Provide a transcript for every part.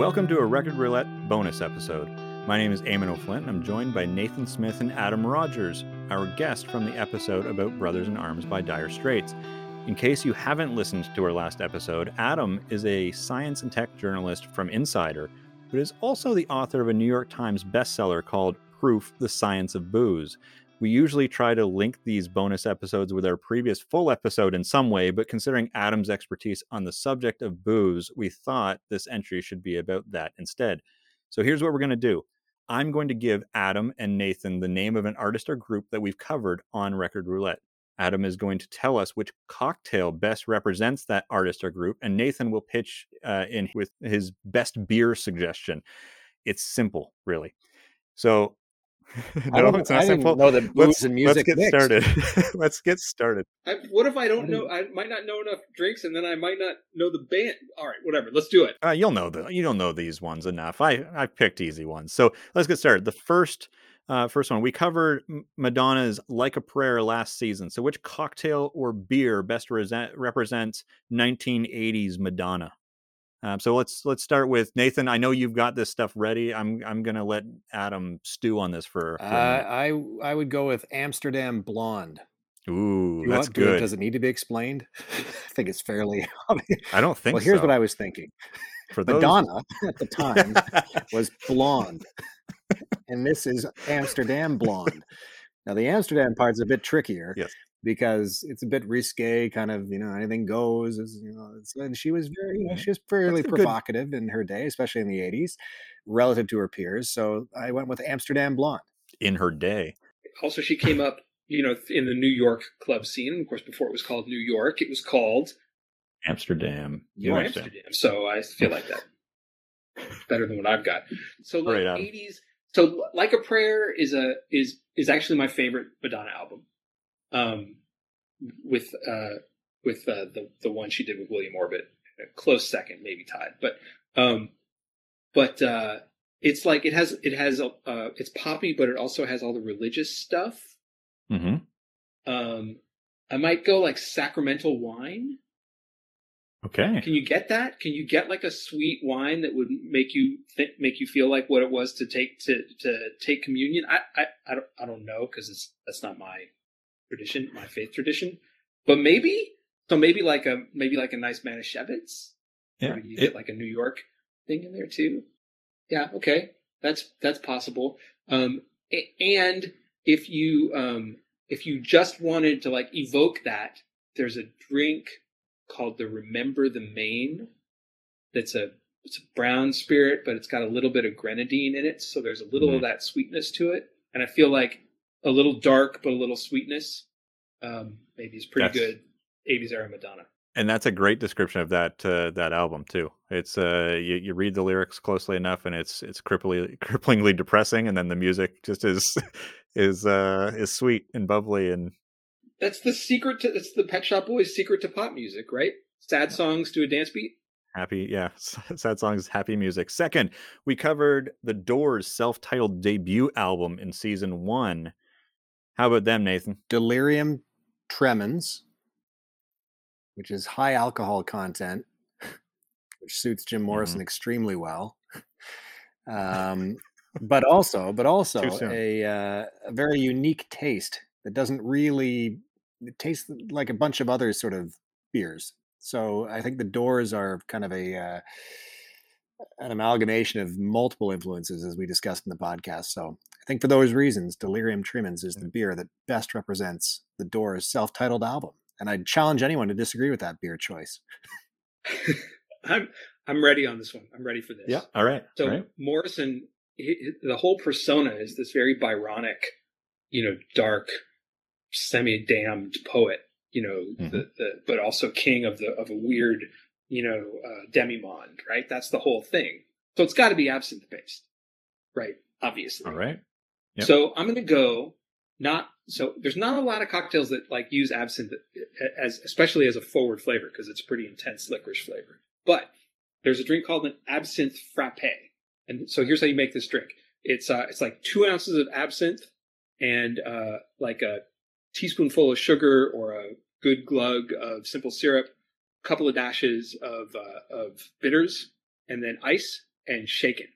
Welcome to a Record Roulette bonus episode. My name is Eamon O'Flint, and I'm joined by Nathan Smith and Adam Rogers, our guest from the episode about Brothers in Arms by Dire Straits. In case you haven't listened to our last episode, Adam is a science and tech journalist from Insider, but is also the author of a New York Times bestseller called Proof The Science of Booze. We usually try to link these bonus episodes with our previous full episode in some way, but considering Adam's expertise on the subject of booze, we thought this entry should be about that instead. So here's what we're going to do I'm going to give Adam and Nathan the name of an artist or group that we've covered on Record Roulette. Adam is going to tell us which cocktail best represents that artist or group, and Nathan will pitch uh, in with his best beer suggestion. It's simple, really. So no, it's not simple. Know that booze let's, and music. Let's get mixed. started. let's get started. I, what if I don't know? I might not know enough drinks, and then I might not know the band. All right, whatever. Let's do it. Uh, you'll know the. You don't know these ones enough. I I picked easy ones. So let's get started. The first. Uh, first one we covered Madonna's "Like a Prayer" last season. So, which cocktail or beer best represents 1980s Madonna? Um, so let's let's start with Nathan. I know you've got this stuff ready. I'm I'm gonna let Adam stew on this for. for uh, I I would go with Amsterdam Blonde. Ooh, that's good. Does it need to be explained? I think it's fairly obvious. I don't think. Well, here's so. what I was thinking. For those... Madonna at the time was blonde, and this is Amsterdam Blonde. Now the Amsterdam part's a bit trickier. Yes because it's a bit risque, kind of, you know, anything goes. You know, and she was very, you know, she was fairly provocative good... in her day, especially in the 80s, relative to her peers. So I went with Amsterdam Blonde. In her day. Also, she came up, you know, in the New York club scene. Of course, before it was called New York, it was called Amsterdam. New Amsterdam. Amsterdam. So I feel like that better than what I've got. So like right 80s. So like a prayer is a is is actually my favorite Madonna album um, with uh, with uh, the the one she did with William Orbit, a close second, maybe tied. But um, but uh, it's like it has it has uh, it's poppy, but it also has all the religious stuff. Mm-hmm. Um, I might go like sacramental wine. Okay. Can you get that? Can you get like a sweet wine that would make you th- make you feel like what it was to take to to take communion? I I, I don't I don't know because it's that's not my tradition, my faith tradition. But maybe, so maybe like a maybe like a nice Manischewitz. Yeah, maybe you it, get like a New York thing in there too. Yeah, okay, that's that's possible. Um, and if you um, if you just wanted to like evoke that, there's a drink called the Remember the Maine. That's a it's a brown spirit, but it's got a little bit of grenadine in it, so there's a little mm. of that sweetness to it. And I feel like a little dark but a little sweetness. Um, maybe is pretty that's, good. 80s era Madonna. And that's a great description of that uh, that album too. It's uh, you, you read the lyrics closely enough, and it's it's cripplingly cripplingly depressing, and then the music just is is uh, is sweet and bubbly, and that's the secret to it's the Pet Shop Boys' secret to pop music, right? Sad songs to a dance beat. Happy, yeah, sad songs, happy music. Second, we covered the Doors' self-titled debut album in season one how about them, Nathan? Delirium tremens, which is high alcohol content, which suits Jim Morrison mm-hmm. extremely well. Um, but also, but also a, uh, a very unique taste that doesn't really taste like a bunch of other sort of beers. So I think the Doors are kind of a uh, an amalgamation of multiple influences, as we discussed in the podcast. So I think for those reasons, Delirium Tremens is the beer that best represents the Doors' self-titled album. And I'd challenge anyone to disagree with that beer choice. I'm I'm ready on this one. I'm ready for this. Yeah. All right. So All right. Morrison, he, the whole persona is this very Byronic, you know, dark, semi-damned poet. You know, mm-hmm. the, the but also king of the of a weird, you know, uh, demi-monde. Right. That's the whole thing. So it's got to be absinthe based, right? Obviously. All right. Yep. So I'm going to go not so there's not a lot of cocktails that like use absinthe as especially as a forward flavor because it's pretty intense licorice flavor. But there's a drink called an absinthe frappe, and so here's how you make this drink. It's uh, it's like two ounces of absinthe and uh, like a teaspoonful of sugar or a good glug of simple syrup, couple of dashes of uh, of bitters, and then ice and shaken,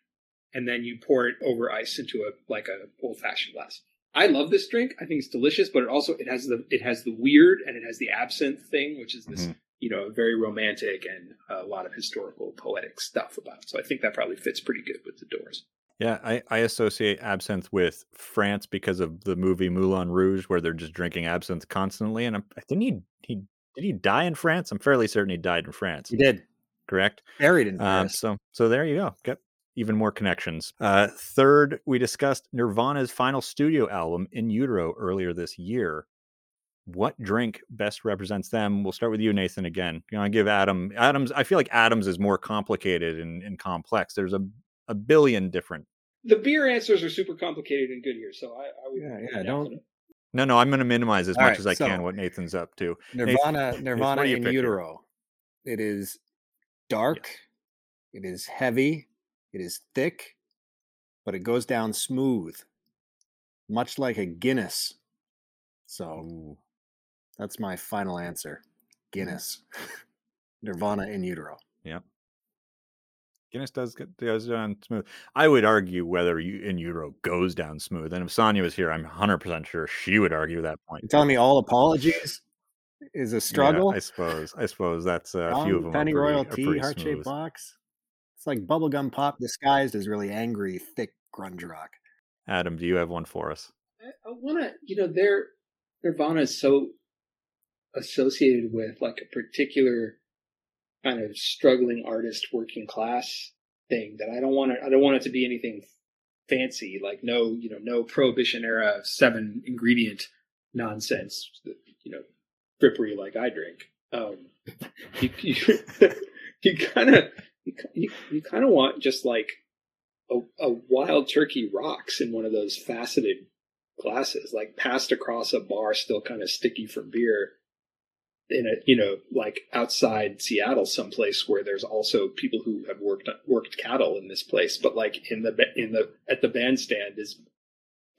and then you pour it over ice into a like a old fashioned glass. I love this drink. I think it's delicious, but it also it has the it has the weird and it has the absinthe thing, which is this Mhm. you know very romantic and a lot of historical poetic stuff about. So I think that probably fits pretty good with the Doors. Yeah, I, I associate absinthe with France because of the movie Moulin Rouge, where they're just drinking absinthe constantly. And I'm, I think he he did he die in France? I'm fairly certain he died in France. He did. Correct. Buried in Um, Paris. so so there you go. Got even more connections. Uh, third, we discussed Nirvana's final studio album In Utero earlier this year. What drink best represents them? We'll start with you, Nathan. Again, you know, I give Adam Adams. I feel like Adams is more complicated and, and complex. There's a a billion different. The beer answers are super complicated and good here, so I, I would Yeah, yeah, don't- No, no, I'm going to minimize as All much right, as I so- can what Nathan's up to. Nirvana, Nirvana in utero. It is dark. It is heavy. It is thick, but it goes down smooth, much like a Guinness. So that's my final answer. Mm. Guinness. Nirvana in utero. Guinness does get goes down smooth. I would argue whether you in utero goes down smooth. And if Sonia was here, I'm 100 percent sure she would argue that point. You're telling me all apologies is a Yeah, struggle? I suppose. I suppose that's a few of them. penny pretty, royal tea heart shaped box. It's like bubblegum pop disguised as really angry, thick grunge rock. Adam, do you have one for us? I, I want to, you know, their Nirvana is so associated with like a particular kind of struggling artist, working class thing that I don't want to. I don't want it to be anything fancy, like no, you know, no prohibition era seven ingredient nonsense, you know, frippery like I drink. Um, you you, you kind of you, you kind of want just like a, a wild turkey rocks in one of those faceted glasses, like passed across a bar, still kind of sticky from beer. In a you know like outside Seattle, someplace where there's also people who have worked worked cattle in this place, but like in the in the at the bandstand is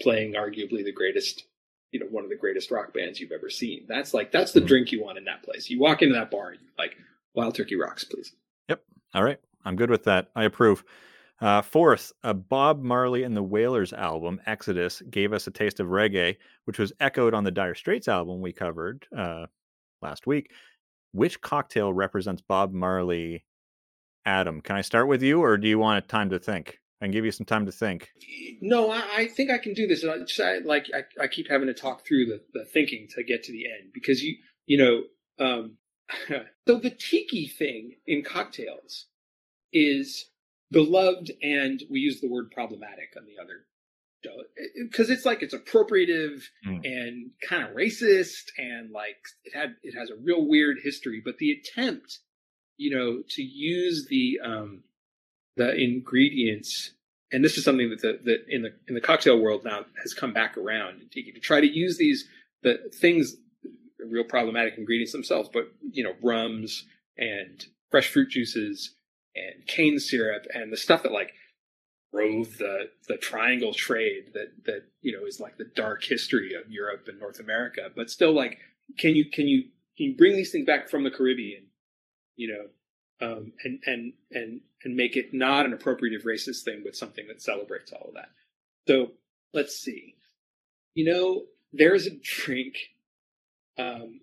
playing arguably the greatest you know one of the greatest rock bands you've ever seen. That's like that's the Mhm. drink you want in that place. You walk into that bar and you're like Wild Turkey Rocks, please. Yep. All right, I'm good with that. I approve. Uh, fourth, a Bob Marley and the Wailers album, Exodus, gave us a taste of reggae, which was echoed on the Dire Straits album we covered uh, last week. Which cocktail represents Bob Marley? Adam, can I start with you, or do you want time to think? Can give you some time to think. No, I, I think I can do this. And I just I, like I, I keep having to talk through the, the thinking to get to the end because you you know um, so the tiki thing in cocktails is beloved and we use the word problematic on the other because it's like it's appropriative Mm. and kind of racist and like it had it has a real weird history but the attempt you know to use the um the ingredients and this is something that the that in the in the cocktail world now has come back around to try to use these the things real problematic ingredients themselves but you know rums and fresh fruit juices and cane syrup and the stuff that like drove the the triangle trade that that you know is like the dark history of Europe and North America but still like can you can you can you bring these things back from the Caribbean you know um, and and and and make it not an appropriative racist thing but something that celebrates all of that? So let's see. You know there's a drink um,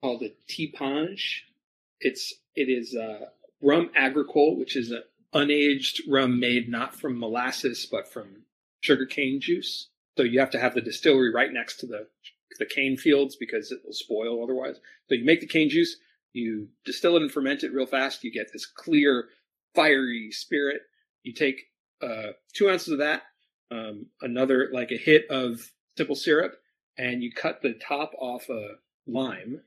called a Ti' Punch it's it is uh, rum agricole which is a unaged rum made not from molasses but from sugarcane juice. So you have to have the distillery right next to the the cane fields because it will spoil otherwise. So you make the cane juice, you distill it and ferment it real fast. You get this clear, fiery spirit. You take uh, two ounces of that, um, another like a hit of simple syrup, and you cut the top off a lime,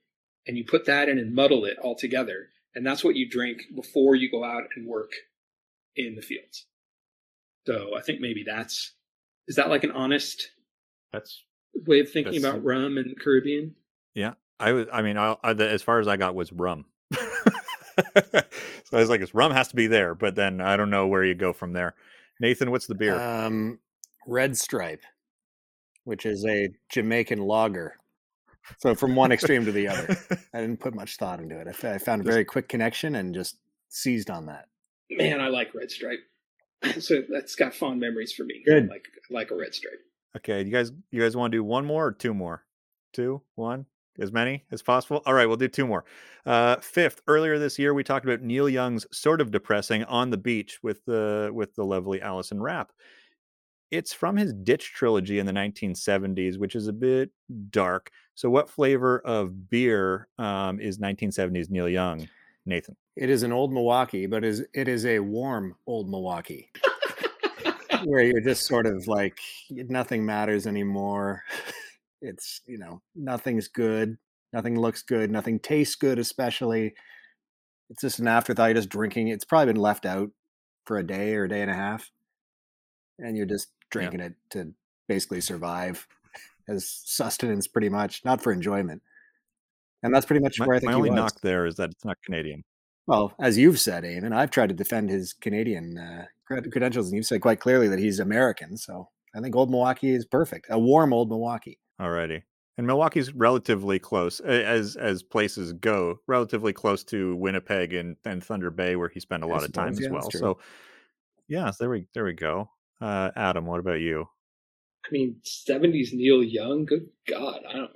and you put that in and muddle it all together. And that's what you drink before you go out and work in the fields. So I think maybe that's is that like an honest That's way of thinking That's- about rum and Caribbean? Yeah, I was. I mean, I, I, the, as far as I got was rum. so I was like, "This rum has to be there," but then I don't know where you go from there. Nathan, what's the beer? Um, Red Stripe, which is a Jamaican lager. So from one extreme to the other. I didn't put much thought into it. I, f- I found a very quick connection and just seized on that. Man, I like Red Stripe. so that's got fond memories for me. Good. Like like a red stripe. Okay, you guys, you guys want to do one more or two more? Two, one, as many as possible. All right, we'll do two more. Uh, fifth, earlier this year, we talked about Neil Young's sort of depressing "On the Beach" with the with the lovely Allison Rapp. It's from his Ditch trilogy in the 1970s, which is a bit dark. So, what flavor of beer um, is 1970s Neil Young, Nathan? It is an old Milwaukee, but is it is a warm old Milwaukee where you're just sort of like nothing matters anymore. It's you know nothing's good, nothing looks good, nothing tastes good, especially. It's just an afterthought. You're just drinking. It's probably been left out for a day or a day and a half, and you're just drinking it to basically survive as sustenance, pretty much, not for enjoyment. And that's pretty much My, where I think my he only was. knock there is that it's not Canadian. Well, as you've said, Eamon, I've tried to defend his Canadian uh, credentials, and you've said quite clearly that he's American. So I think Old Milwaukee is perfect. A warm Old Milwaukee. Alrighty. And Milwaukee's relatively close as as places go, relatively close to Winnipeg and, and Thunder Bay, where he spent a lot of time suppose, as yeah, well. So, yeah, there we there we go. Uh, Adam, what about you? I mean, seventies Neil Young. Good God, I don't.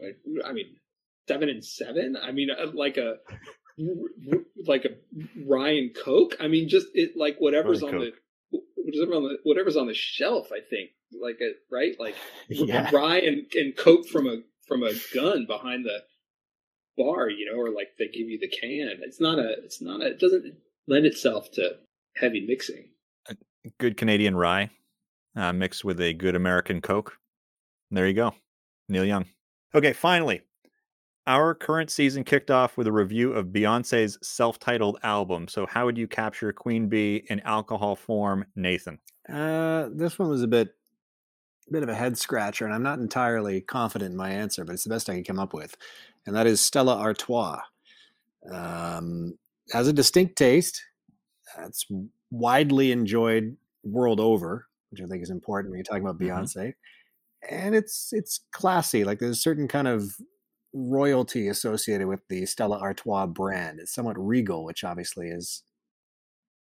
I mean, seven and seven. I mean, uh, like a like a rye and Coke. I mean, just it like whatever's Ryan on the whatever's on the whatever's on the shelf. I think like a right like Yeah. rye and, coke from a from a gun behind the bar, you know, or like they give you the can. It's not a it's not a it doesn't lend itself to heavy mixing. Good Canadian rye uh, mixed with a good American Coke. There you go, Neil Young. Okay, finally, our current season kicked off with a review of Beyonce's self-titled album. So, how would you capture Queen Bey in alcohol form, Nathan? Uh, this one was a bit, bit of a head scratcher, and I'm not entirely confident in my answer, but it's the best I can come up with, and that is Stella Artois. Um, has a distinct taste. It's widely enjoyed world over, which I think is important when you're talking about. Beyonce. And it's it's classy. Like there's a certain kind of royalty associated with the Stella Artois brand. It's somewhat regal, which obviously is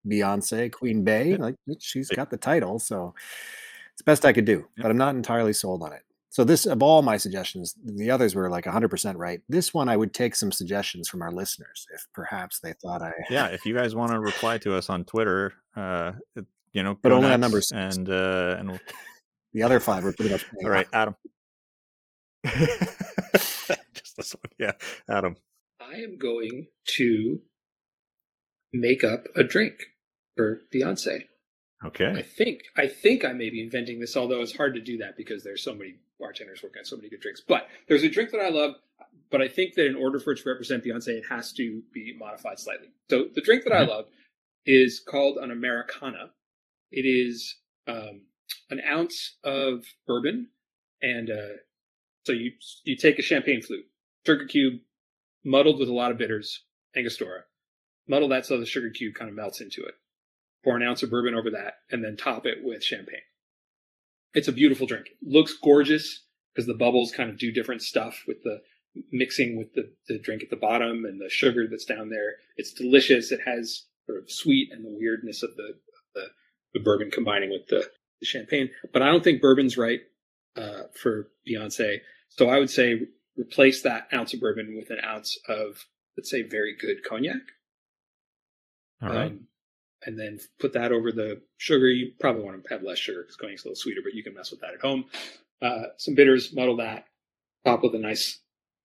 Beyonce, Queen Bey. Like she's got the title, so it's best I could do. But I'm not entirely sold on it. So this of all my suggestions, the others were like 100% right. This one I would take some suggestions from our listeners if perhaps they thought I yeah, if you guys want to reply to us on Twitter, uh, you know, But only on number six. and uh, and we'll, the other five were pretty much all right. Adam. This one, yeah, Adam. I am going to make up a drink for Beyonce. Okay. I think I think I may be inventing this, although it's hard to do that because there's so many bartenders working on so many good drinks. But there's a drink that I love, but I think that in order for it to represent Beyonce, it has to be modified slightly. So the drink that I Mhm. love is called an Americana. It is um, an ounce of bourbon, and uh, so you you take a champagne flute, sugar cube, muddled with a lot of bitters, Angostura. Muddle that so the sugar cube kind of melts into it pour an ounce of bourbon over that, and then top it with champagne. It's a beautiful drink. Looks gorgeous because the bubbles kind of do different stuff with the mixing with the, the drink at the bottom and the sugar that's down there. It's delicious. It has sort of sweet and the weirdness of the the, the bourbon combining with the, the champagne. But I don't think bourbon's right uh, for Beyonce. So I would say replace that ounce of bourbon with an ounce of let's say very good cognac. all right. Um, and then put that over the sugar. You probably want to have less sugar because cognac's a little sweeter, but you can mess with that at home. Uh, some bitters, muddle that, top with a nice,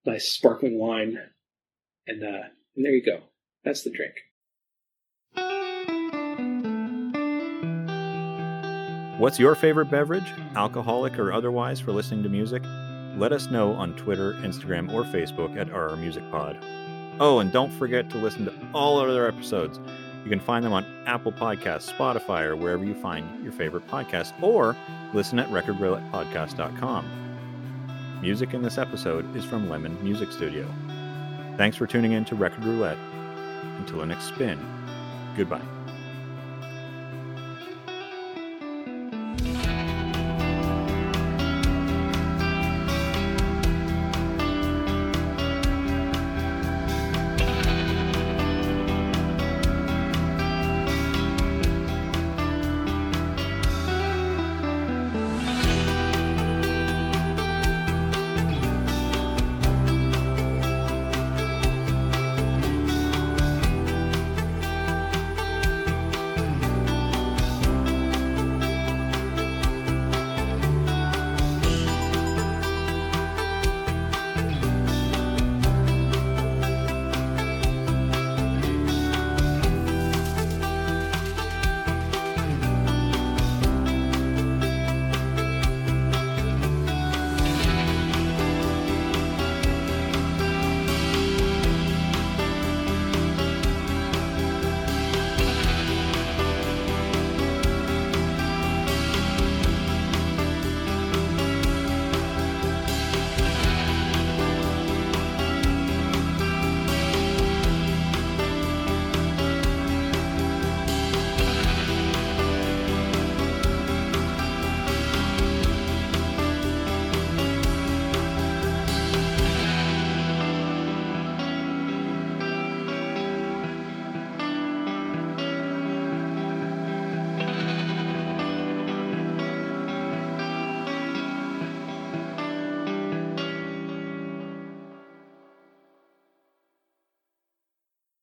nice sparkling wine, and uh, and there you go. That's the drink. What's your favorite beverage, alcoholic or otherwise, for listening to music? Let us know on Twitter, Instagram, or Facebook at RR Music Pod. Oh, and don't forget to listen to all other episodes. You can find them on Apple Podcasts, Spotify, or wherever you find your favorite podcast, or listen at recordroulettepodcast.com. Music in this episode is from Lemon Music Studio. Thanks for tuning in to Record Roulette. Until the next spin, goodbye.